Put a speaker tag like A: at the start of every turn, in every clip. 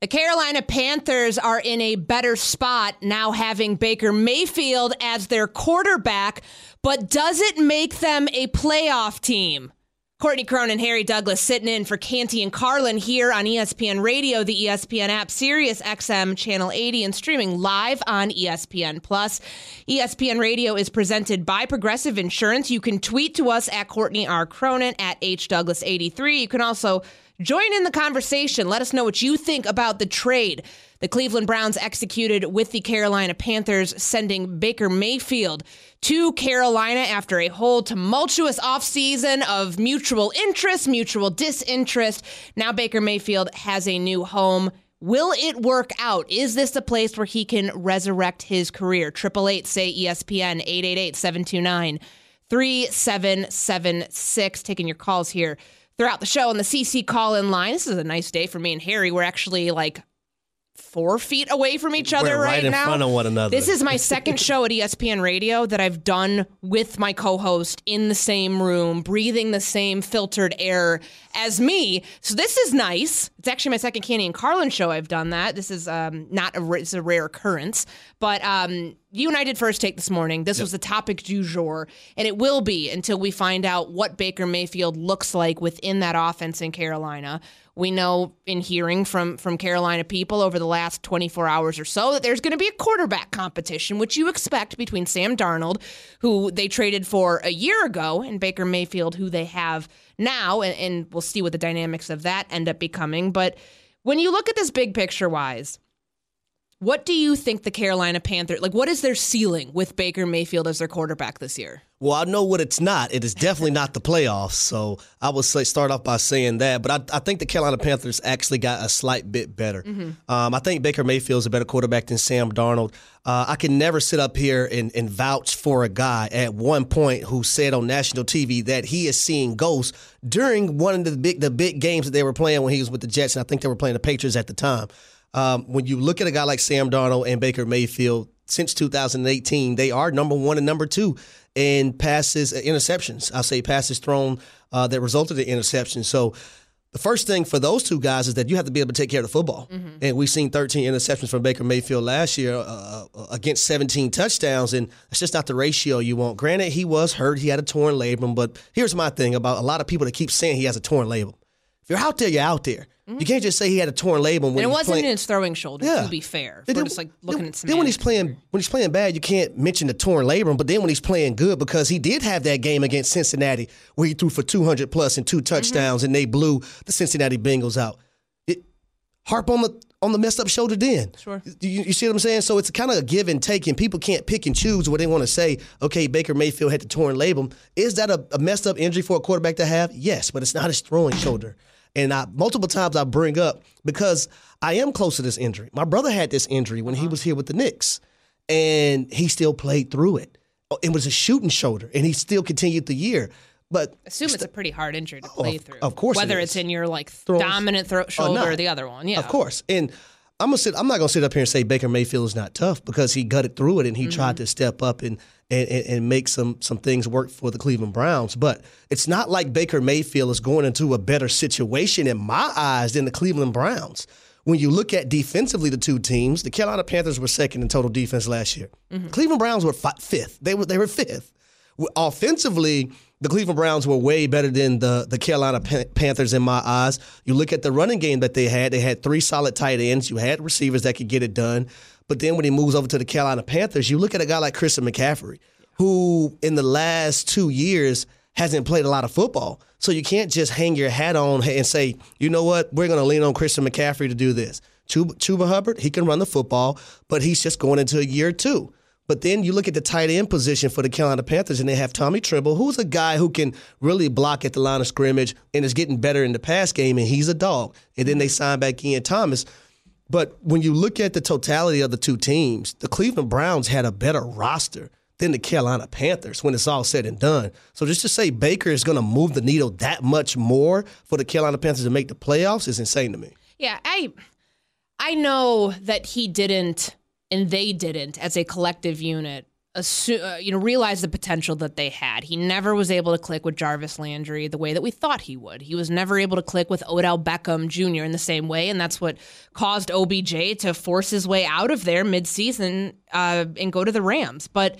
A: The Carolina Panthers are in a better spot now having Baker Mayfield as their quarterback, but does it make them a playoff team? Courtney Cronin and Harry Douglas sitting in for Canty and Carlin here on ESPN Radio, the ESPN app, Sirius XM Channel 80, and streaming live on ESPN Plus. ESPN Radio is presented by Progressive Insurance. You can tweet to us at Courtney R. Cronin at H Douglas 83. You can also Join in the conversation. Let us know what you think about the trade the Cleveland Browns executed with the Carolina Panthers, sending Baker Mayfield to Carolina after a whole tumultuous offseason of mutual interest, mutual disinterest. Now Baker Mayfield has a new home. Will it work out? Is this a place where he can resurrect his career? Triple eight say ESPN 888 729 3776. Taking your calls here throughout the show on the CC call in line. This is a nice day for me and Harry. We're actually like four feet away from each other
B: We're right,
A: right
B: in
A: now.
B: front of one another.
A: This is my second show at ESPN Radio that I've done with my co-host in the same room, breathing the same filtered air as me. So this is nice. It's actually my second Canty and Carlin show I've done that. This is um, not a it's a rare occurrence, but um, you and I did first take this morning. This was the topic du jour, and it will be until we find out what Baker Mayfield looks like within that offense in Carolina. We know in hearing from from Carolina people over the last 24 hours or so that there's going to be a quarterback competition, which you expect between Sam Darnold, who they traded for a year ago, and Baker Mayfield, who they have now, and, and we'll see what the dynamics of that end up becoming. But when you look at this big picture wise, what do you think the Carolina Panthers like? What is their ceiling with Baker Mayfield as their quarterback this year?
B: Well, I know what it's not. It is definitely not the playoffs. So I would say start off by saying that. But I, I think the Carolina Panthers actually got a slight bit better. Um, I think Baker Mayfield's a better quarterback than Sam Darnold. Uh, I can never sit up here and, and vouch for a guy at one point who said on national TV that he is seeing ghosts during one of the big the big games that they were playing when he was with the Jets, and I think they were playing the Patriots at the time. Um, when you look at a guy like Sam Darnold and Baker Mayfield, since 2018, they are number one and number two in passes, uh, interceptions. I'll say passes thrown uh, that resulted in interceptions. So the first thing for those two guys is that you have to be able to take care of the football. And we've seen 13 interceptions from Baker Mayfield last year uh, uh, against 17 touchdowns, and that's just not the ratio you want. Granted, he was hurt; he had a torn labrum. But here's my thing about a lot of people that keep saying he has a torn labrum. You're out there, you're out there. You can't just say he had a torn labrum when
A: And it wasn't
B: playing-
A: in his throwing shoulder,
B: Yeah.
A: to be fair.
B: then-
A: just like looking
B: then,
A: at some
B: then when he's playing when he's playing bad, you can't mention the torn labrum. But then when he's playing good, because he did have that game against Cincinnati where he threw for 200 plus and two touchdowns, and they blew the Cincinnati Bengals out. It, harp on the on the messed up shoulder then.
A: Sure.
B: You, you see what I'm saying? So it's kind of a give and take, and people can't pick and choose what they want to say. Okay, Baker Mayfield had the torn labrum. Is that a, a messed up injury for a quarterback to have? Yes, but it's not his throwing shoulder. And I, multiple times I bring up because I am close to this injury. My brother had this injury when he uh-huh. was here with the Knicks, and he still played through it. Oh, It was a shooting shoulder, and he still continued the year. But
A: assume it's a pretty hard injury to play
B: Oh, of-
A: through.
B: of course
A: whether it's in your like
B: Throws-
A: dominant throat shoulder or
B: not.
A: the other one. Yeah,
B: Of course. And I'm gonna sit I'm not gonna sit up here and say Baker Mayfield is not tough because he gutted through it and he tried mm-hmm. to step up and, and and and make some some things work for the Cleveland Browns. But it's not like Baker Mayfield is going into a better situation in my eyes than the Cleveland Browns. When you look at defensively, the two teams, the Carolina Panthers were second in total defense last year. Mm-hmm. Cleveland Browns were fifth. They were they were fifth. Offensively, the Cleveland Browns were way better than the, the Carolina Panthers in my eyes. You look at the running game that they had, they had three solid tight ends. You had receivers that could get it done. But then when he moves over to the Carolina Panthers, you look at a guy like Christian McCaffrey, who in the last two years hasn't played a lot of football. So you can't just hang your hat on and say, you know what, we're going to lean on Christian McCaffrey to do this. Chuba, Chuba Hubbard, he can run the football, but he's just going into a year two. But then you look at the tight end position for the Carolina Panthers, and they have Tommy Tremble, who's a guy who can really block at the line of scrimmage and is getting better in the pass game, and he's a dog. And then they sign back Ian Thomas. But when you look at the totality of the two teams, the Cleveland Browns had a better roster than the Carolina Panthers when it's all said and done. So just to say Baker is going to move the needle that much more for the Carolina Panthers to make the playoffs is insane to me.
A: Yeah, I I know that he didn't and they didn't as a collective unit uh, you know realize the potential that they had. He never was able to click with Jarvis Landry the way that we thought he would. He was never able to click with Odell Beckham Jr. in the same way, and that's what caused OBJ to force his way out of there midseason uh, and go to the Rams. But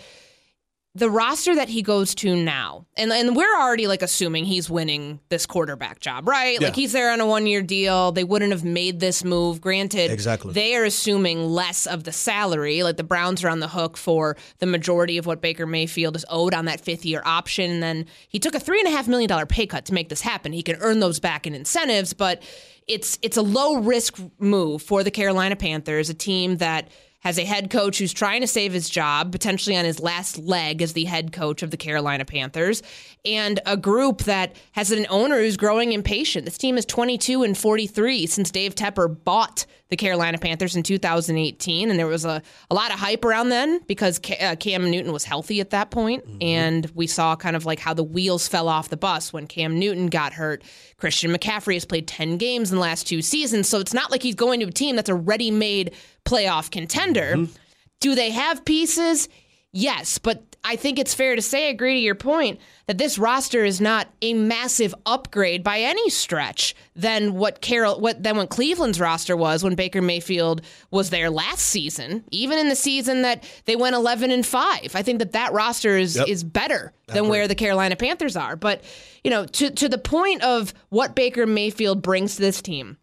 A: the roster that he goes to now, and and we're already like assuming he's winning this quarterback job, right?
B: Yeah.
A: Like he's there on a one year deal. They wouldn't have made this move. Granted,
B: Exactly.
A: they are assuming less of the salary. Like the Browns are on the hook for the majority of what Baker Mayfield is owed on that fifth year option. And then he took a three and a half million dollar pay cut to make this happen. He can earn those back in incentives, but it's it's a low risk move for the Carolina Panthers, a team that has a head coach who's trying to save his job, potentially on his last leg as the head coach of the Carolina Panthers, and a group that has an owner who's growing impatient. This team is 22 and 43 since Dave Tepper bought the Carolina Panthers in 2018, and there was a, a lot of hype around then because Ca- uh, Cam Newton was healthy at that point, and we saw kind of like how the wheels fell off the bus when Cam Newton got hurt. Christian McCaffrey has played 10 games in the last two seasons, so it's not like he's going to a team that's a ready-made playoff contender. Mm-hmm. Do they have pieces? Yes, but I think it's fair to say, I agree to your point, that this roster is not a massive upgrade by any stretch than what Carol what than what Cleveland's roster was when Baker Mayfield was there last season, even in the season that they went 11 and 5. I think that that roster is
B: Yep.
A: is better than where the Carolina Panthers are. But, you know, to to the point of what Baker Mayfield brings to this team.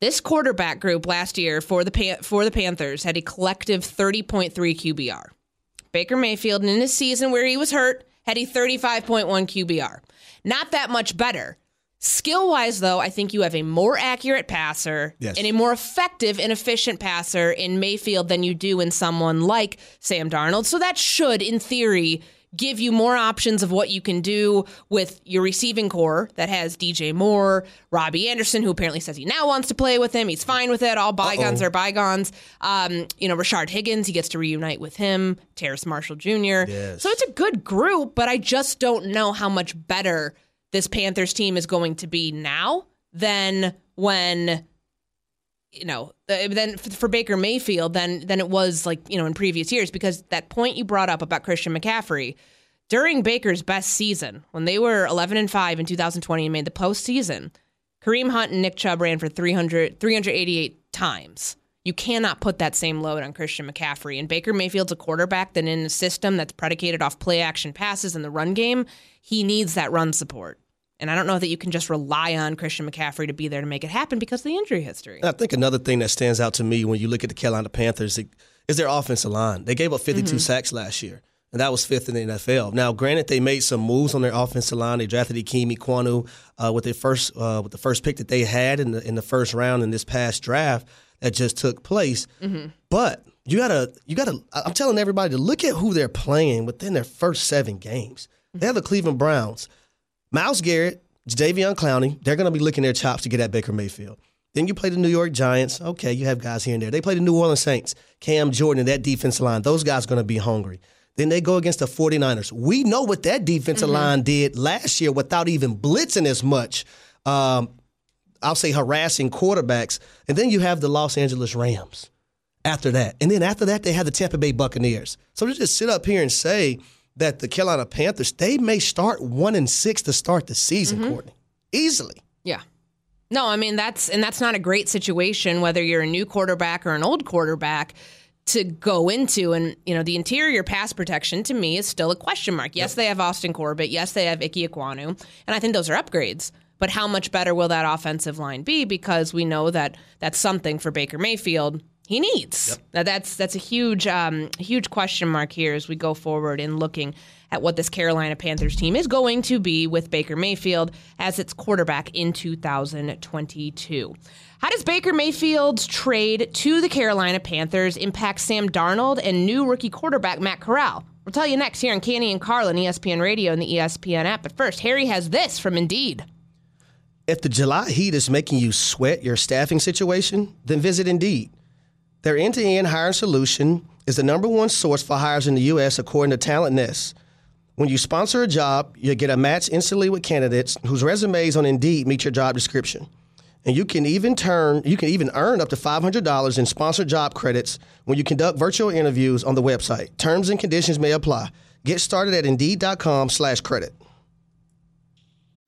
A: This quarterback group last year for the Pan- for the Panthers had a collective 30.3 QBR. Baker Mayfield in his season where he was hurt had a 35.1 QBR. Not that much better. Skill wise, though, I think you have a more accurate passer
B: Yes.
A: and a more effective and efficient passer in Mayfield than you do in someone like Sam Darnold. So that should, in theory, give you more options of what you can do with your receiving corps that has DJ Moore, Robbie Anderson, who apparently says he now wants to play with him. He's fine with it. All bygones are bygones. Um, you know, Rashard Higgins, he gets to reunite with him. Terrace Marshall Jr.
B: Yes.
A: So it's a good group, but I just don't know how much better this Panthers team is going to be now than when you know then for Baker Mayfield than than it was like you know in previous years because that point you brought up about Christian McCaffrey during Baker's best season when they were 11 and 5 in 2020 and made the postseason Kareem Hunt and Nick Chubb ran for 300 388 times. You cannot put that same load on Christian McCaffrey and Baker Mayfield's a quarterback that in a system that's predicated off play action passes in the run game he needs that run support and I don't know that you can just rely on Christian McCaffrey to be there to make it happen because of the injury history.
B: I think another thing that stands out to me when you look at the Carolina Panthers is their offensive line. They gave up 52
A: Mm-hmm.
B: sacks last year, and that was fifth in the NFL. Now, granted, they made some moves on their offensive line. They drafted Ikem Ekwonu uh, with their first uh, with the first pick that they had in the in the first round in this past draft that just took place.
A: Mm-hmm.
B: But you gotta you gotta. I'm telling everybody to look at who they're playing within their first seven games. They have the Cleveland Browns. Myles Garrett, Jadeveon Clowney, they're going to be licking their chops to get at Baker Mayfield. Then you play the New York Giants. Okay, you have guys here and there. They play the New Orleans Saints, Cam Jordan, and that defensive line. Those guys are going to be hungry. Then they go against the 49ers. We know what that defensive line did last year without even blitzing as much. Um, I'll say harassing quarterbacks. And then you have the Los Angeles Rams after that. And then after that, they have the Tampa Bay Buccaneers. So to just sit up here and say that the Carolina Panthers, they may start one and six to start the season, mm-hmm. Courtney. Easily.
A: Yeah. No, I mean that's and that's not a great situation whether you're a new quarterback or an old quarterback to go into and you know the interior pass protection to me is still a question mark. Yes, they have Austin Corbett. Yes, they have Ike Ekwonu, and I think those are upgrades. But how much better will that offensive line be? Because we know that that's something for Baker Mayfield he needs. Yep. Now that's that's a huge um, huge question mark here as we go forward in looking at what this Carolina Panthers team is going to be with Baker Mayfield as its quarterback in 2022. How does Baker Mayfield's trade to the Carolina Panthers impact Sam Darnold and new rookie quarterback Matt Corral? We'll tell you next here on Canty and Carlin, on ESPN Radio and the ESPN app. But first, Harry has this from Indeed.
B: If the July heat is making you sweat your staffing situation, then visit Indeed. Their end to end hiring solution is the number one source for hires in the U.S. according to Talent Nest. When you sponsor a job, you get a match instantly with candidates whose resumes on Indeed meet your job description. And you can even turn you can even earn up to $500 in sponsored job credits when you conduct virtual interviews on the website. Terms and conditions may apply. Get started at indeed.com/credit.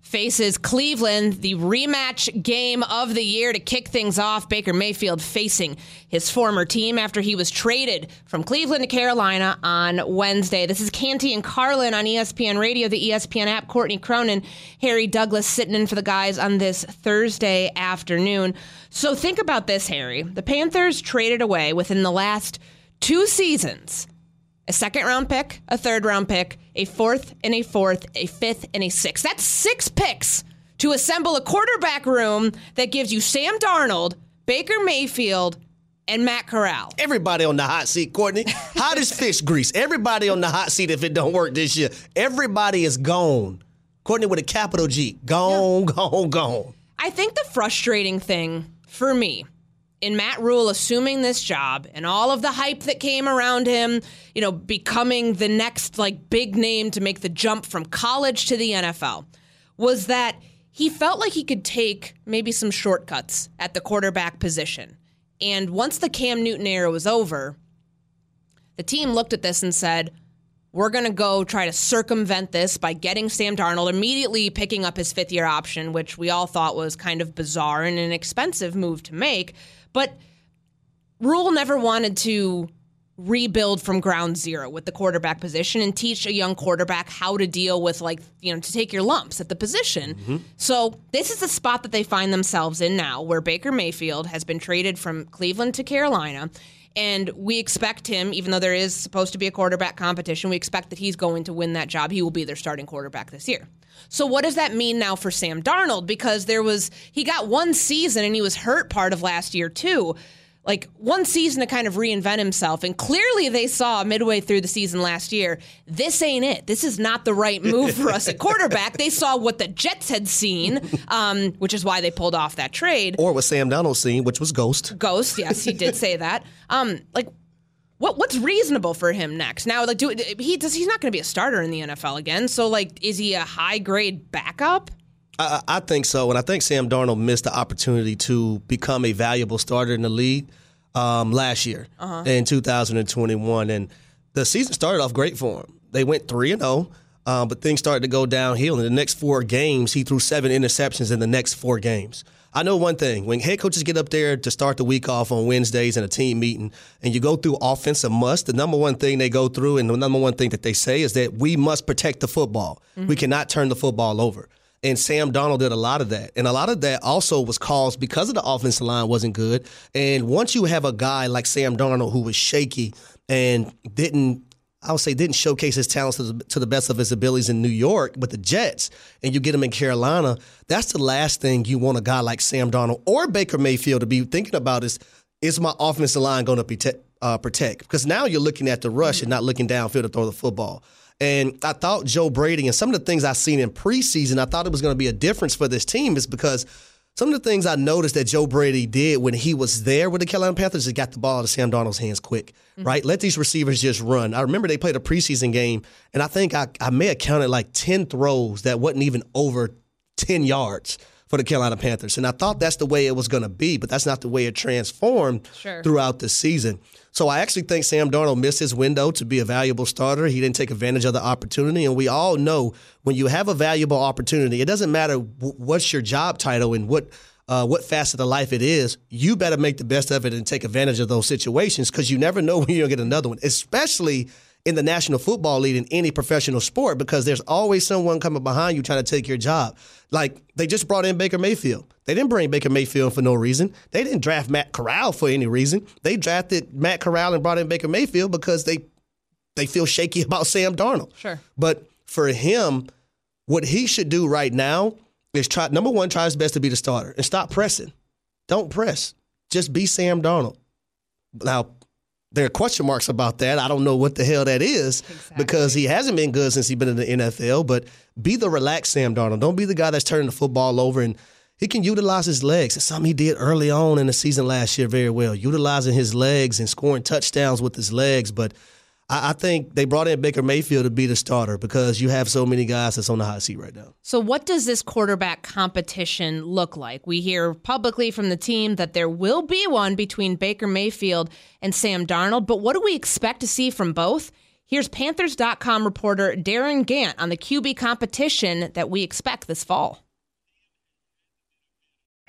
A: faces Cleveland, the rematch game of the year to kick things off. Baker Mayfield facing his former team after he was traded from Cleveland to Carolina on Wednesday. This is Canty and Carlin on ESPN Radio, the ESPN app. Courtney Cronin, Harry Douglas sitting in for the guys on this Thursday afternoon. So think about this, Harry. The Panthers traded away within the last two seasons a second round pick, a third round pick, a fourth and a fourth, a fifth and a sixth. That's six picks to assemble a quarterback room that gives you Sam Darnold, Baker Mayfield, and Matt Corral.
B: Everybody on the hot seat, Courtney. Hot as fish grease. Everybody on the hot seat if it don't work this year. Everybody is gone. Courtney with a capital G. Gone, yeah. gone, gone.
A: I think the frustrating thing for me in Matt Rhule assuming this job and all of the hype that came around him, you know, becoming the next like big name to make the jump from college to the NFL, was that he felt like he could take maybe some shortcuts at the quarterback position. And once the Cam Newton era was over, the team looked at this and said, we're going to go try to circumvent this by getting Sam Darnold, immediately picking up his fifth year option, which we all thought was kind of bizarre and an expensive move to make. But Rhule never wanted to rebuild from ground zero with the quarterback position and teach a young quarterback how to deal with like you know to take your lumps at the position. Mm-hmm. So this is the spot that they find themselves in now where Baker Mayfield has been traded from Cleveland to Carolina and we expect him even though there is supposed to be a quarterback competition we expect that he's going to win that job. He will be their starting quarterback this year. So what does that mean now for Sam Darnold? Because there was he got one season and he was hurt part of last year too. Like one season to kind of reinvent himself. And clearly they saw midway through the season last year, this ain't it. This is not the right move for us at quarterback. They saw what the Jets had seen, um, which is why they pulled off that trade.
B: Or what Sam Donald seen, which was Ghost.
A: Ghost, yes, he did say that. Um, like what what's reasonable for him next? Now, like, do he does he's not going to be a starter in the NFL again? So, like, is he a high grade backup?
B: I, I, think so, and I think Sam Darnold missed the opportunity to become a valuable starter in the league um, last year uh-huh. in 2021, and the season started off great for him. They went three and zero. Oh, um, but things started to go downhill. In the next four games, he threw seven interceptions in the next four games. I know one thing when head coaches get up there to start the week off on Wednesdays in a team meeting and you go through offensive must, the number one thing they go through and the number one thing that they say is that we must protect the football. Mm-hmm. We cannot turn the football over. And Sam Darnold did a lot of that. And a lot of that also was caused because of the offensive line wasn't good. And once you have a guy like Sam Darnold who was shaky and didn't I would say didn't showcase his talents to the, best of his abilities in New York with the Jets, and you get him in Carolina, that's the last thing you want a guy like Sam Darnold or Baker Mayfield to be thinking about is is my offensive line going to te- uh, protect? Because now you're looking at the rush and not looking downfield to throw the football. And I thought Joe Brady and some of the things I've seen in preseason, I thought it was going to be a difference for this team is because some of the things I noticed that Joe Brady did when he was there with the Carolina Panthers is got the ball out of Sam Darnold's hands quick, mm-hmm. right? Let these receivers just run. I remember they played a preseason game, and I think I, I may have counted like 10 throws that wasn't even over 10 yards for the Carolina Panthers. And I thought that's the way it was going to be, but that's not the way it transformed sure. throughout the season. So I actually think Sam Darnold missed his window to be a valuable starter. He didn't take advantage of the opportunity. And we all know when you have a valuable opportunity, it doesn't matter what's your job title and what uh, what facet of life it is, you better make the best of it and take advantage of those situations because you never know when you're going to get another one, especially – in the National Football League in any professional sport because there's always someone coming behind you trying to take your job. Like they just brought in Baker Mayfield. They didn't bring Baker Mayfield for no reason. They didn't draft Matt Corral for any reason. They drafted Matt Corral and brought in Baker Mayfield because they they feel shaky about Sam Darnold.
A: Sure.
B: But for him, what he should do right now is try number one, try his best to be the starter and stop pressing. Don't press. Just be Sam Darnold. Now, there are question marks about that. I don't know what the hell that is exactly. because he hasn't been good since he's been in the NFL. But be the relaxed Sam Darnold. Don't be the guy that's turning the football over and he can utilize his legs. It's something he did early on in the season last year very well, utilizing his legs and scoring touchdowns with his legs. But I, I think they brought in Baker Mayfield to be the starter because you have so many guys that's on the hot seat right now.
A: So, what does this quarterback competition look like? We hear publicly from the team that there will be one between Baker Mayfield and Sam Darnold, but what do we expect to see from both? Here's Panthers.com reporter Darin Gantt on the QB competition that we expect this fall.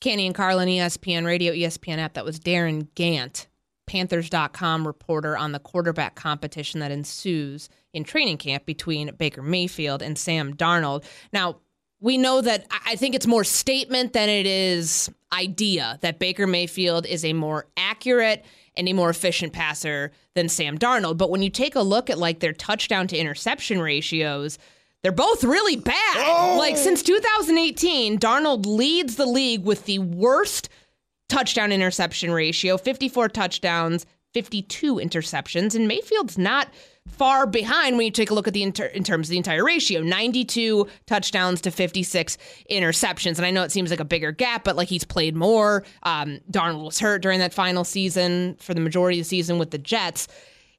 A: Canty and Carlin, ESPN Radio, ESPN app. That was Darin Gantt, Panthers.com reporter on the quarterback competition that ensues in training camp between Baker Mayfield and Sam Darnold. Now, we know that I think it's more statement than it is idea that Baker Mayfield is a more accurate and a more efficient passer than Sam Darnold. But when you take a look at like their touchdown to interception ratios, they're both really bad. Oh. Like since 2018, Darnold leads the league with the worst touchdown interception ratio 54 touchdowns, 52 interceptions. And Mayfield's not far behind when you take a look at the inter- in terms of the entire ratio 92 touchdowns to 56 interceptions and i know it seems like a bigger gap but like he's played more um, darnold was hurt during that final season for the majority of the season with the jets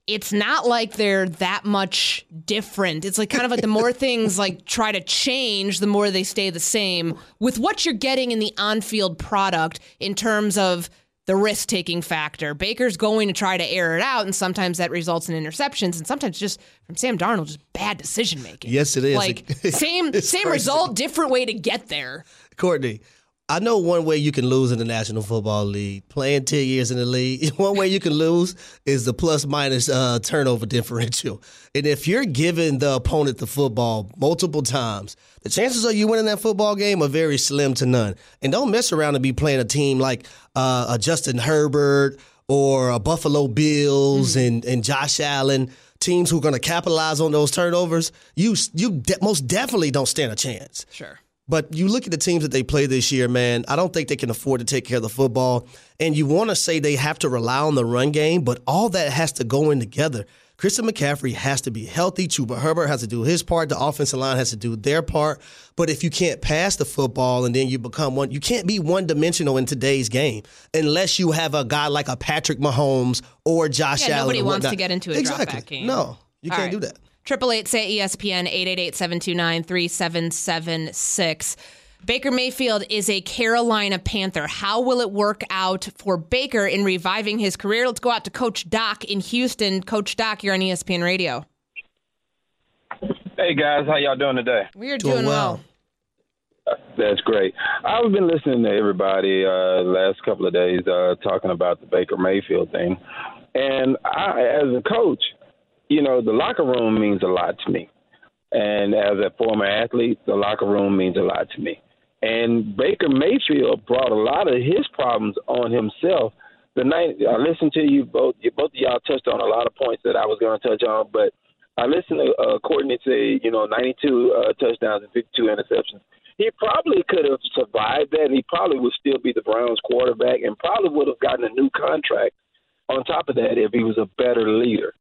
A: it's not like they're that much different. It's like kind of like the more things like try to change, the more they stay the same with what you're getting in the on-field product in terms of the risk taking factor. Baker's going to try to air it out, and sometimes that results in interceptions, and sometimes just from Sam Darnold, just bad decision making.
B: Yes, it is.
A: Like same same result, different way to get there.
B: Courtney, I know one way you can lose in the National Football League. Playing 10 years in the league, one way you can lose is the plus minus uh, turnover differential. And if you're giving the opponent the football multiple times, the chances of you winning that football game are very slim to none. And don't mess around and be playing a team like uh, a Justin Herbert or a Buffalo Bills mm-hmm. and, and Josh Allen teams who are going to capitalize on those turnovers, you you de- most definitely don't stand a chance.
A: Sure.
B: But you look at the teams that they play this year, man, I don't think they can afford to take care of the football. And you want to say they have to rely on the run game, but all that has to go in together. Christian McCaffrey has to be healthy. Chuba Hubbard has to do his part. The offensive line has to do their part. But if you can't pass the football and then you become one, you can't be one dimensional in today's game unless you have a guy like a Patrick Mahomes or Josh
A: yeah,
B: Allen.
A: Nobody wants to get into a
B: exactly.
A: dropback game.
B: No, you All can't right. do that.
A: Triple eight say ESPN eight eight eight seven two nine three seven seven six. Baker Mayfield is a Carolina Panther. How will it work out for Baker in reviving his career? Let's go out to Coach Doc in Houston. Coach Doc, you're on ESPN Radio.
C: Hey guys, how y'all doing today?
A: We are doing, doing well.
C: well. That's great. I've been listening to everybody uh, last couple of days uh, talking about the Baker Mayfield thing, and I, as a coach, you know, the locker room means a lot to me. And as a former athlete, the locker room means a lot to me. And Baker Mayfield brought a lot of his problems on himself. The night I listened to you both, you, both of y'all touched on a lot of points that I was going to touch on, but I listened to uh, Courtney say, you know, 92 uh, touchdowns and 52 interceptions. He probably could have survived that, and he probably would still be the Browns quarterback, and probably would have gotten a new contract on top of that if he was a better leader.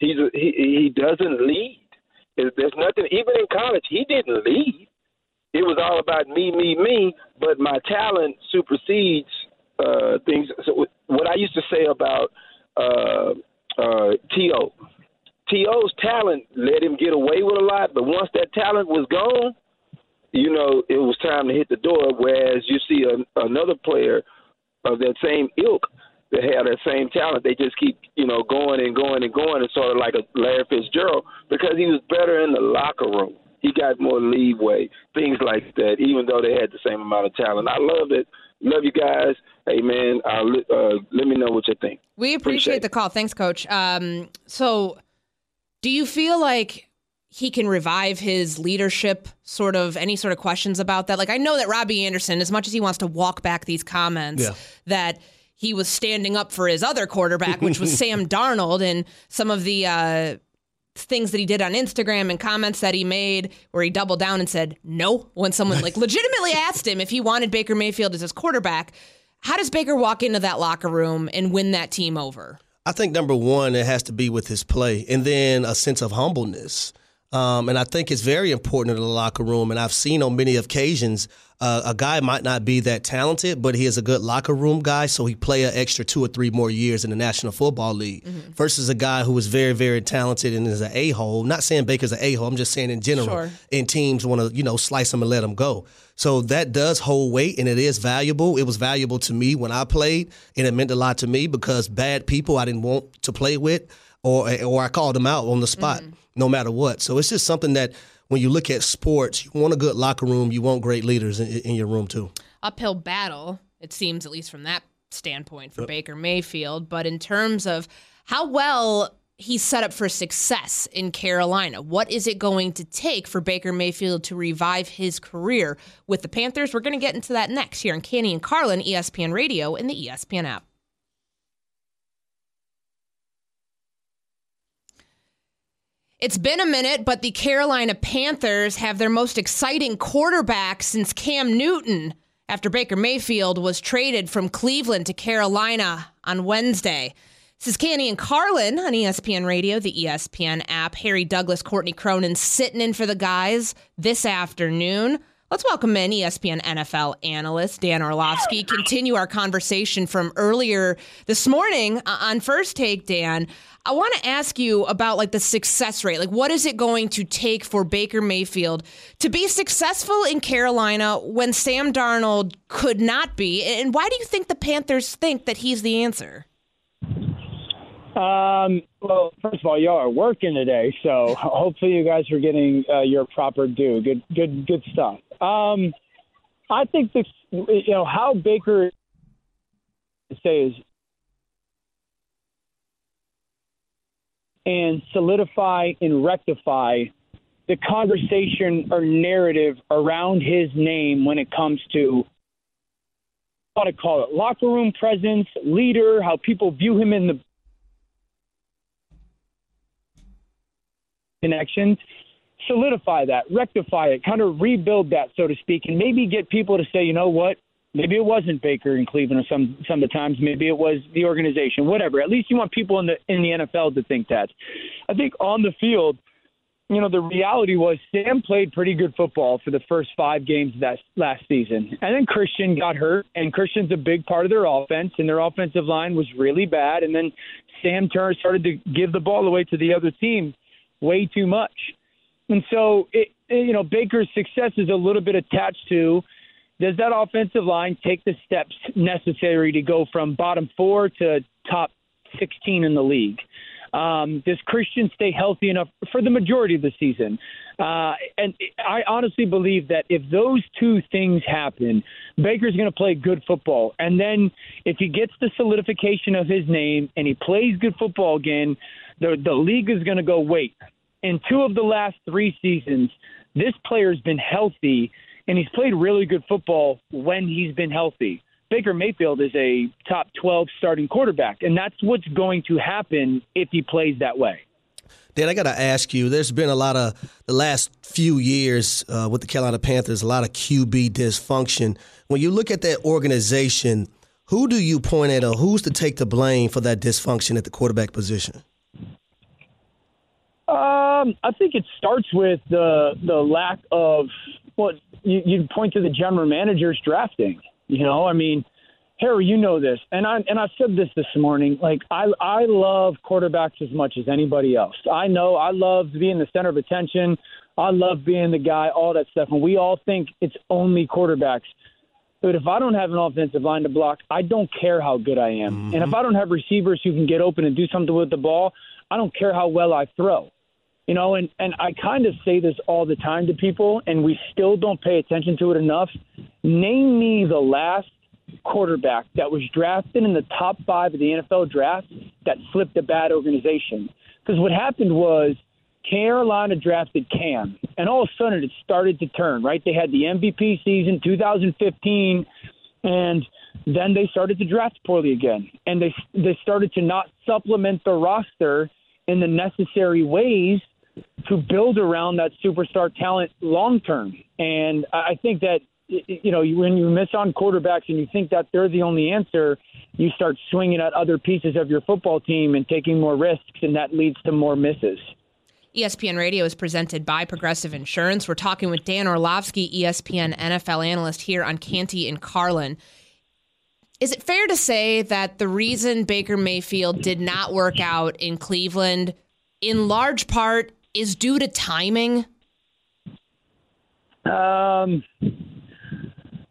C: He's he he doesn't lead. There's nothing. Even in college, he didn't lead. It was all about me, me, me. But my talent supersedes uh, things. So what I used to say about uh, uh, To, To's talent let him get away with a lot, but once that talent was gone, you know, it was time to hit the door. Whereas you see a, another player of that same ilk that have that same talent, they just keep, you know, going and going and going. It's sort of like a Larry Fitzgerald because he was better in the locker room. He got more leeway, things like that, even though they had the same amount of talent. I love it. Love you guys. Hey, man, uh, let me know what you think.
A: We appreciate, appreciate the call. Thanks, Coach. Um, so, do you feel like he can revive his leadership sort of any sort of questions about that like i know that robbie anderson as much as he wants to walk back these comments yeah. that he was standing up for his other quarterback which was sam darnold. And some of the uh, things that he did on instagram and comments that he made where he doubled down and said no when someone like legitimately asked him if he wanted baker mayfield as his quarterback how does baker walk into that locker room and win that team over?
B: I think number one it has to be with his play and then a sense of humbleness um, and I think it's very important in the locker room. And I've seen on many occasions uh, a guy might not be that talented, but he is a good locker room guy, so he play an extra two or three more years in the National Football League mm-hmm. versus a guy who is very, very talented and is an a hole. Not saying Baker's an a hole. I'm just saying in general. Sure. And teams want to you know slice him and let him go. So that does hold weight and it is valuable. It was valuable to me when I played, and it meant a lot to me because bad people I didn't want to play with, or or I called them out on the spot. Mm-hmm no matter what. So it's just something that when you look at sports, you want a good locker room, you want great leaders in, in your room too.
A: Uphill battle, it seems, at least from that standpoint for yep. Baker Mayfield. But in terms of how well he's set up for success in Carolina. What is it going to take for Baker Mayfield to revive his career with the Panthers? We're going to get into that next here on Canty and Carlin, ESPN Radio, and the ESPN app. It's been a minute, but the Carolina Panthers have their most exciting quarterback since Cam Newton after Baker Mayfield was traded from Cleveland to Carolina on Wednesday. This is Canty and Carlin on ESPN Radio, the ESPN app. Harry Douglas, Courtney Cronin sitting in for the guys this afternoon. Let's welcome in ESPN NFL analyst Dan Orlovsky. Continue our conversation from earlier this morning uh, on First Take, Dan. I want to ask you about like the success rate. Like, what is it going to take for Baker Mayfield to be successful in Carolina when Sam Darnold could not be? And why do you think the Panthers think that he's the answer?
D: Um, well, first of all, y'all are working today, so hopefully you guys are getting uh, your proper due. Good, good, good stuff. Um, I think this, you know, how Baker say is and solidify and rectify the conversation or narrative around his name when it comes to how to call it locker room presence, leader, how people view him in the connections. Solidify that, rectify it, kind of rebuild that, so to speak, and maybe get people to say, you know what, Maybe it wasn't Baker in Cleveland or some some of the times. Maybe it was the organization. Whatever. At least you want people in the in the NFL to think that. I think on the field, you know, the reality was Sam played pretty good football for the first five games that last season, and then Christian got hurt, and Christian's a big part of their offense, and their offensive line was really bad, and then Sam Turner started to give the ball away to the other team way too much, and so it, you know Baker's success is a little bit attached to does that offensive line take the steps necessary to go from bottom four to top 16 in the league? Um, does Christian stay healthy enough for the majority of the season? Uh, and I honestly believe that if those two things happen, Baker's going to play good football. And then if he gets the solidification of his name and he plays good football again, the, the league is going to go, wait. In two of the last three seasons, this player's been healthy and he's played really good football when he's been healthy. Baker Mayfield is a top 12 starting quarterback, and that's what's going to happen if he plays that way.
B: Dan, I got to ask you. There's been a lot of the last few years uh, with the Carolina Panthers, a lot of QB dysfunction. When you look at that organization, who do you point at, or who's to take the blame for that dysfunction at the quarterback position?
D: Um, I think it starts with the the lack of what you, you point to the general managers drafting. You know, I mean, Harry, you know this, and I and I said this this morning. Like I I love quarterbacks as much as anybody else. I know I love being the center of attention. I love being the guy, all that stuff, and we all think it's only quarterbacks. But if I don't have an offensive line to block, I don't care how good I am. Mm-hmm. And if I don't have receivers who can get open and do something with the ball, I don't care how well I throw. You know, and, and I kind of say this all the time to people, and we still don't pay attention to it enough. Name me the last quarterback that was drafted in the top five of the NFL draft that flipped a bad organization. Because what happened was Carolina drafted Cam, and all of a sudden it started to turn, right? They had the MVP season 2015, and then they started to draft poorly again. And they, they started to not supplement the roster in the necessary ways to build around that superstar talent long term. And I think that you know when you miss on quarterbacks and you think that they're the only answer, you start swinging at other pieces of your football team and taking more risks, and that leads to more misses.
A: ESPN Radio is presented by Progressive Insurance. We're talking with Dan Orlovsky, ESPN NFL analyst here on Canty and Carlin. Is it fair to say that the reason Baker Mayfield did not work out in Cleveland, in large part, is due to timing?
D: Um,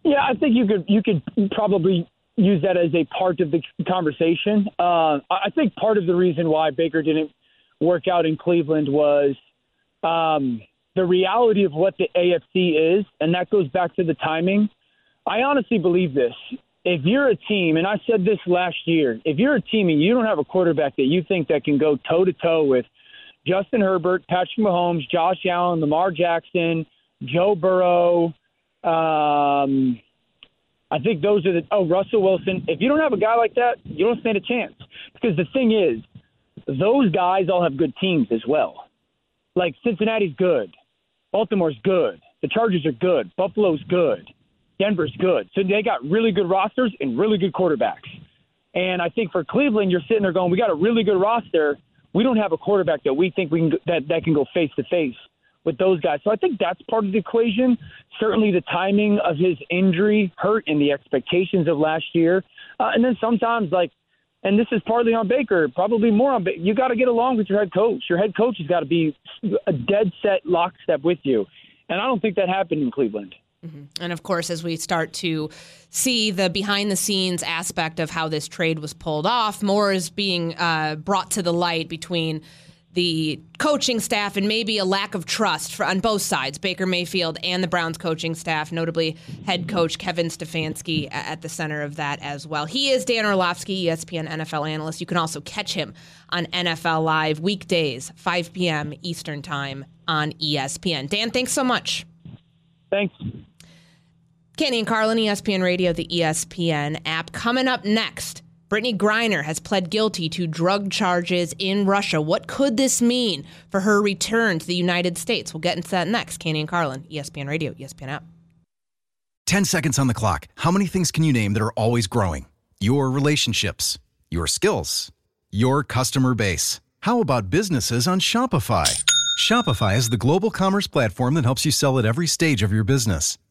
D: yeah, I think you could you could probably use that as a part of the conversation. Uh, I think part of the reason why Baker didn't work out in Cleveland was um, the reality of what the AFC is, and that goes back to the timing. I honestly believe this. If you're a team, and I said this last year, if you're a team and you don't have a quarterback that you think that can go toe to toe with Justin Herbert, Patrick Mahomes, Josh Allen, Lamar Jackson, Joe Burrow. Um, I think those are the oh Russell Wilson. If you don't have a guy like that, you don't stand a chance. Because the thing is, those guys all have good teams as well. Like Cincinnati's good, Baltimore's good, the Chargers are good, Buffalo's good, Denver's good. So they got really good rosters and really good quarterbacks. And I think for Cleveland, you're sitting there going, we got a really good roster we don't have a quarterback that we think we can that that can go face to face with those guys. So I think that's part of the equation. Certainly, the timing of his injury hurt in the expectations of last year, uh, and then sometimes like. And this is partly on Baker, probably more on Baker. You got to get along with your head coach. Your head coach has got to be a dead set lockstep with you. And I don't think that happened in Cleveland.
A: Mm-hmm. And of course, as we start to see the behind the scenes aspect of how this trade was pulled off, more is being uh, brought to the light between the coaching staff and maybe a lack of trust for, on both sides, Baker Mayfield and the Browns coaching staff, notably head coach Kevin Stefanski at the center of that as well. He is Dan Orlovsky, ESPN NFL analyst. You can also catch him on NFL Live weekdays, 5 p.m. Eastern Time on ESPN. Dan, thanks so much.
D: Thanks.
A: Canty and Carlin, ESPN Radio, the ESPN app. Coming up next, Brittney Griner has pled guilty to drug charges in Russia. What could this mean for her return to the United States? We'll get into that next. Canty and Carlin, ESPN Radio, ESPN app.
E: 10 seconds on the clock. How many things can you name that are always growing? Your relationships, your skills, your customer base. How about businesses on Shopify? Shopify is the global commerce platform that helps you sell at every stage of your business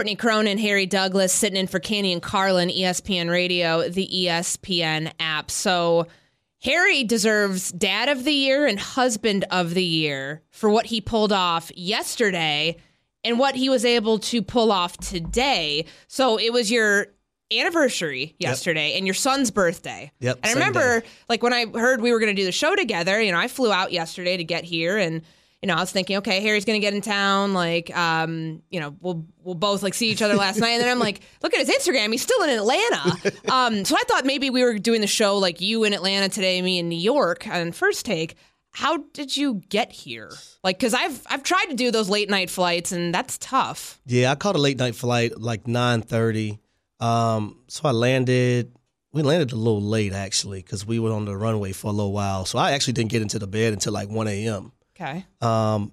A: Courtney Cronin, Harry Douglas sitting in for Canty and Carlin, ESPN Radio, the ESPN app. So Harry deserves Dad of the Year and Husband of the Year for what he pulled off yesterday and what he was able to pull off today. So it was your anniversary yesterday and your son's birthday.
B: Yep,
A: And I remember,
B: day.
A: like, when I heard we were going to do the show together, you know, I flew out yesterday to get here and. You know, I was thinking, okay, Harry's gonna get in town. Like, um, you know, we'll we'll both like see each other last night, and then I'm like, look at his Instagram, he's still in Atlanta. Um, so I thought maybe we were doing the show like you in Atlanta today, me in New York on first take. How did you get here? Like, because I've I've tried to do those late night flights, and that's tough.
B: Yeah, I caught a late night flight like nine thirty. Um, so I landed. We landed a little late actually because we were on the runway for a little while. So I actually didn't get into the bed until like one a.m.
A: Okay.
B: Um,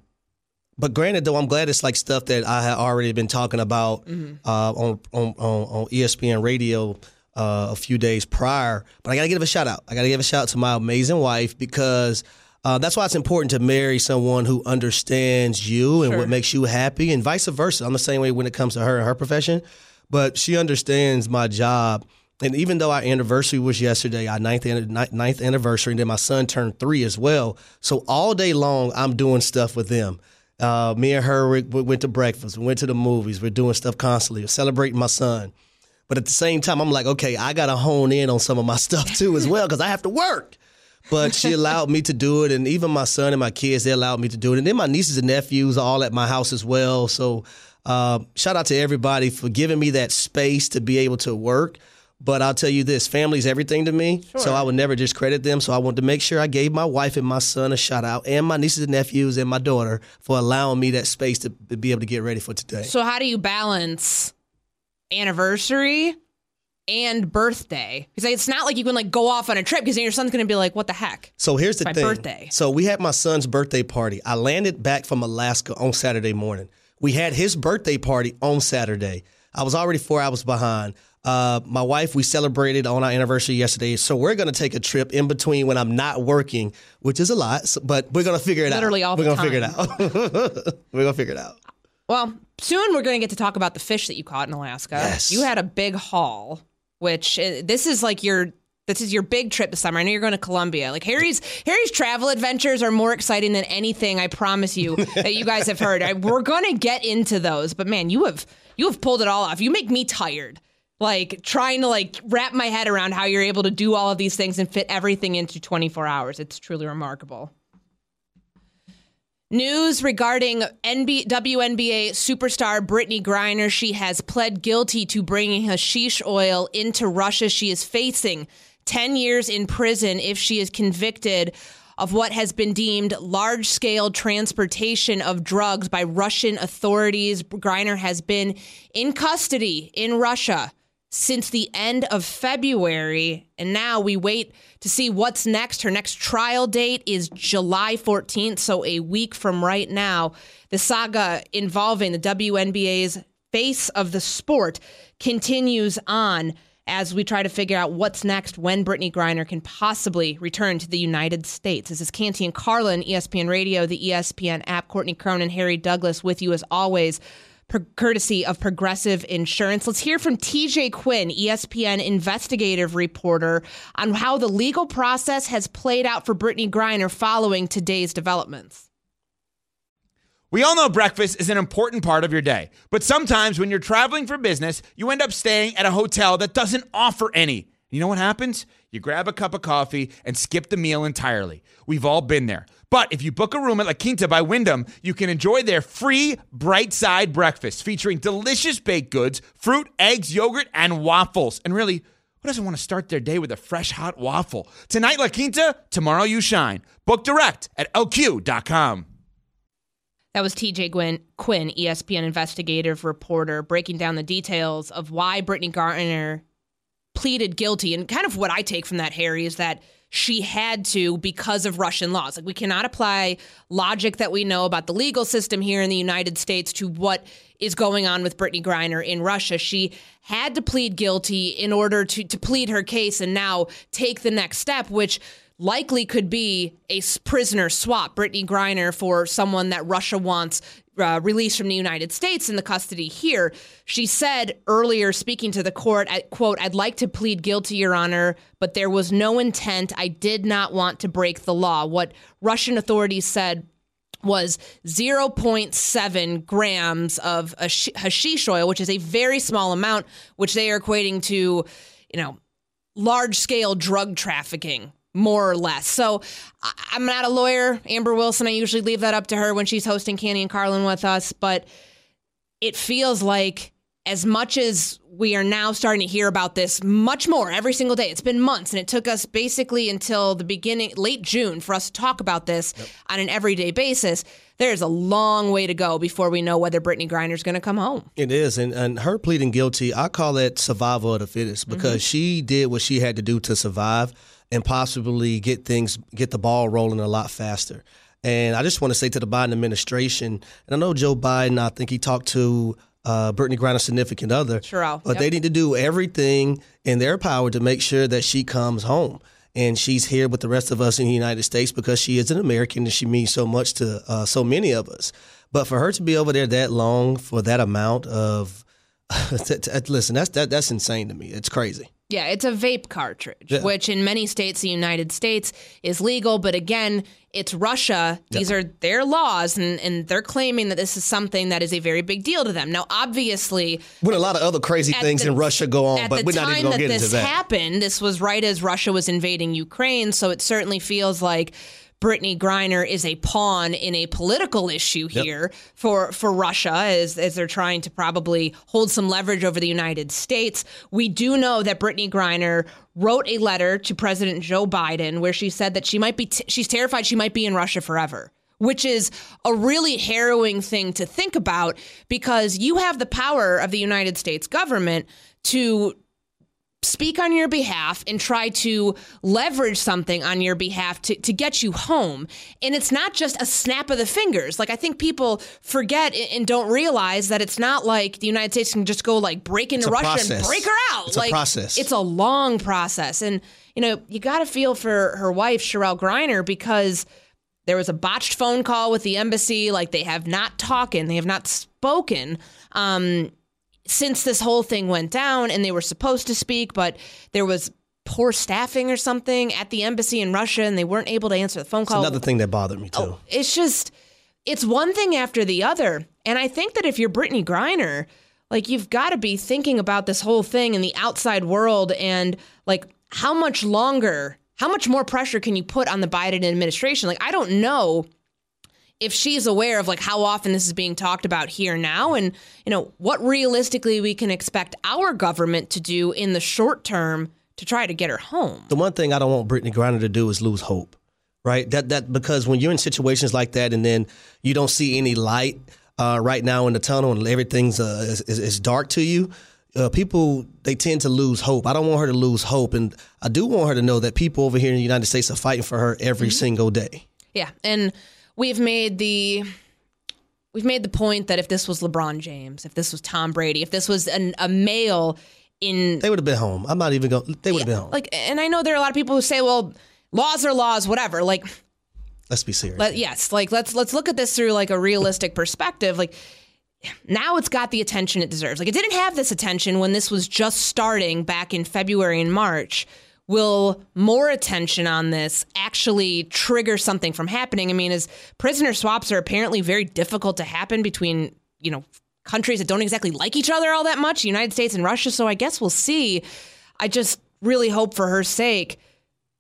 B: but granted, though, I'm glad it's like stuff that I had already been talking about uh, on, on on ESPN Radio uh, a few days prior. But I got to give a shout out. I got to give a shout out to my amazing wife because uh, that's why it's important to marry someone who understands you and
A: Sure.
B: what makes you happy, and vice versa. I'm the same way when it comes to her and her profession, but she understands my job. And even though our anniversary was yesterday, our ninth, ninth anniversary, and then my son turned three as well. So all day long, I'm doing stuff with them. Uh, me and her we, we went to breakfast, we went to the movies, we're doing stuff constantly, we're celebrating my son. But at the same time, I'm like, okay, I got to hone in on some of my stuff too as well because I have to work. But she allowed me to do it, and even my son and my kids, they allowed me to do it. And then my nieces and nephews are all at my house as well. So uh, shout out to everybody for giving me that space to be able to work. But I'll tell you this family's everything to me. So I would never discredit them. So I wanted to make sure I gave my wife and my son a shout out, and my nieces and nephews and my daughter for allowing me that space to be able to get ready for today.
A: So how do you balance anniversary and birthday? Because it's not like you can like go off on a trip because then your son's gonna be like, "What the heck?"
B: So here's the
A: My
B: thing.
A: birthday.
B: So we had my son's birthday party. I landed back from Alaska on Saturday morning. We had his birthday party on Saturday. I was already four hours behind. Uh, my wife, we celebrated on our anniversary yesterday. So we're going to take a trip in between when I'm not working, which is a lot, but we're going to figure it
A: Literally
B: out.
A: all
B: we're gonna figure it out. we're going to figure it out.
A: Well, soon we're gonna get to talk about the fish that you caught in Alaska.
B: Yes.
A: You had a big haul, which uh, this is like your. This is your big trip this summer. I know you're going to Colombia. Like Harry's Harry's travel adventures are more exciting than anything I promise you that you guys have heard. I, we're going to get into those, but man, you have you have pulled it all off. You make me tired. Like trying to like wrap my head around how you're able to do all of these things and fit everything into 24 hours. It's truly remarkable. News regarding NB- WNBA superstar Brittney Griner. She has pled guilty to bringing hashish oil into Russia. She is facing 10 years in prison if she is convicted of what has been deemed large scale transportation of drugs by Russian authorities. Griner has been in custody in Russia since the end of February. And now we wait to see what's next. Her next trial date is July 14th, so a week from right now. The saga involving the WNBA's face of the sport continues on as we try to figure out what's next when Brittney Griner can possibly return to the United States. This is Canty and Carlin, ESPN Radio, the ESPN app. Courtney Cronin, Harry Douglas with you as always per- courtesy of Progressive Insurance. Let's hear from TJ Quinn, ESPN investigative reporter, on how the legal process has played out for Brittney Griner following today's developments.
F: We all know breakfast is an important part of your day, but sometimes when you're traveling for business, you end up staying at a hotel that doesn't offer any. You know what happens? You grab a cup of coffee and skip the meal entirely. We've all been there. But if you book a room at La Quinta by Wyndham, you can enjoy their free bright side breakfast featuring delicious baked goods, fruit, eggs, yogurt, and waffles. And really, who doesn't want to start their day with a fresh hot waffle? Tonight, La Quinta, tomorrow, you shine. Book direct at lq.com.
A: That was TJ Quinn, ESPN investigative reporter, breaking down the details of why Brittney Griner pleaded guilty. And kind of what I take from that, Harry, is that she had to because of Russian laws. Like, we cannot apply logic that we know about the legal system here in the United States to what is going on with Brittney Griner in Russia. She had to plead guilty in order to, to plead her case and now take the next step, which likely could be a prisoner swap. Brittney Griner for someone that Russia wants uh, released from the United States in the custody here. She said earlier, speaking to the court, I, quote, I'd like to plead guilty, Your Honor, but there was no intent. I did not want to break the law. What Russian authorities said was 0.7 grams of hash- hashish oil, which is a very small amount, which they are equating to, you know, large scale drug trafficking. More or less. So I'm not a lawyer. Amber Wilson, I usually leave that up to her when she's hosting Canty and Carlin with us. But it feels like as much as we are now starting to hear about this much more every single day. It's been months, and it took us basically until the beginning, late June, for us to talk about this on an everyday basis. There's a long way to go before we know whether Brittney Griner's going to come home.
B: It is, and, and her pleading guilty, I call that survival of the fittest mm-hmm. because she did what she had to do to survive and possibly get things, get the ball rolling a lot faster. And I just want to say to the Biden administration, and I know Joe Biden, I think he talked to uh, Brittney Griner's significant other,
A: Cherelle,
B: but
A: yep.
B: they need to do everything in their power to make sure that she comes home. And she's here with the rest of us in the United States because she is an American and she means so much to uh, so many of us. But for her to be over there that long for that amount of, listen, that's that, that's insane to me. It's crazy.
A: Yeah, it's a vape cartridge,
B: Yeah.
A: which in many states, the United States, is legal. But again, it's Russia. These are their laws, and, and they're claiming that this is something that is a very big deal to them. Now, obviously,
B: When a lot of other crazy things
A: the-
B: in Russia go on, but we're not even going to get into that.
A: happened, this was right as Russia was invading Ukraine, so it certainly feels like Brittney Griner is a pawn in a political issue here for for Russia as as they're trying to probably hold some leverage over the United States. We do know that Brittney Griner wrote a letter to President Joe Biden where she said that she might be t- she's terrified she might be in Russia forever which is a really harrowing thing to think about because you have the power of the United States government to speak on your behalf and try to leverage something on your behalf to, to get you home. And it's not just a snap of the fingers. Like I think people forget and- don't realize that it's not like the United States can just go like break into
B: a
A: Russia and break her out.
B: It's a
A: like
B: process.
A: it's a long process. And you know, you got to feel for her wife Cherelle Griner because there was a botched phone call with the embassy. Like they have not talking, they have not spoken um, since this whole thing went down, and they were supposed to speak, but there was poor staffing or something at the embassy in Russia, and they weren't able to answer the phone
B: It's
A: call.
B: another thing that bothered me too.
A: Oh, it's just it's one thing after the other and i think that if you're brittney griner like you've got to be thinking about this whole thing in the outside world and like how much longer how much more pressure can you put on the biden administration like i don't know if she's aware of like how often this is being talked about here now and you know what realistically we can expect our government to do in the short term to try to get her home
B: the one thing I don't want Brittney Griner to do is lose hope, right? That that because when you're in situations like that and then you don't see any light uh, right now in the tunnel and everything's uh, is, is, is dark to you, uh, people they tend to lose hope. I don't want her to lose hope, and I do want her to know that people over here in the United States are fighting for her every single day.
A: Yeah, and we've made the we've made the point that if this was LeBron James, if this was Tom Brady, if this was an, a male in
B: They would have been home. I'm not even going. They would have been home.
A: like, and I know there are a lot of people who say, well, laws are laws, whatever. Like,
B: Let's be serious.
A: let, yes, like let's let's look at this through like a realistic perspective. Like now it's got the attention it deserves. Like it didn't have this attention when this was just starting back in February and March. Will more attention on this actually trigger something from happening? I mean, as prisoner swaps are apparently very difficult to happen between, you know, countries that don't exactly like each other all that much, the United States and Russia. So I guess we'll see. I just really hope for her sake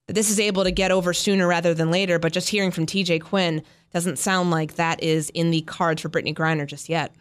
A: that this is able to get over sooner rather than later. But just hearing from TJ Quinn doesn't sound like that is in the cards for Brittney Griner just yet.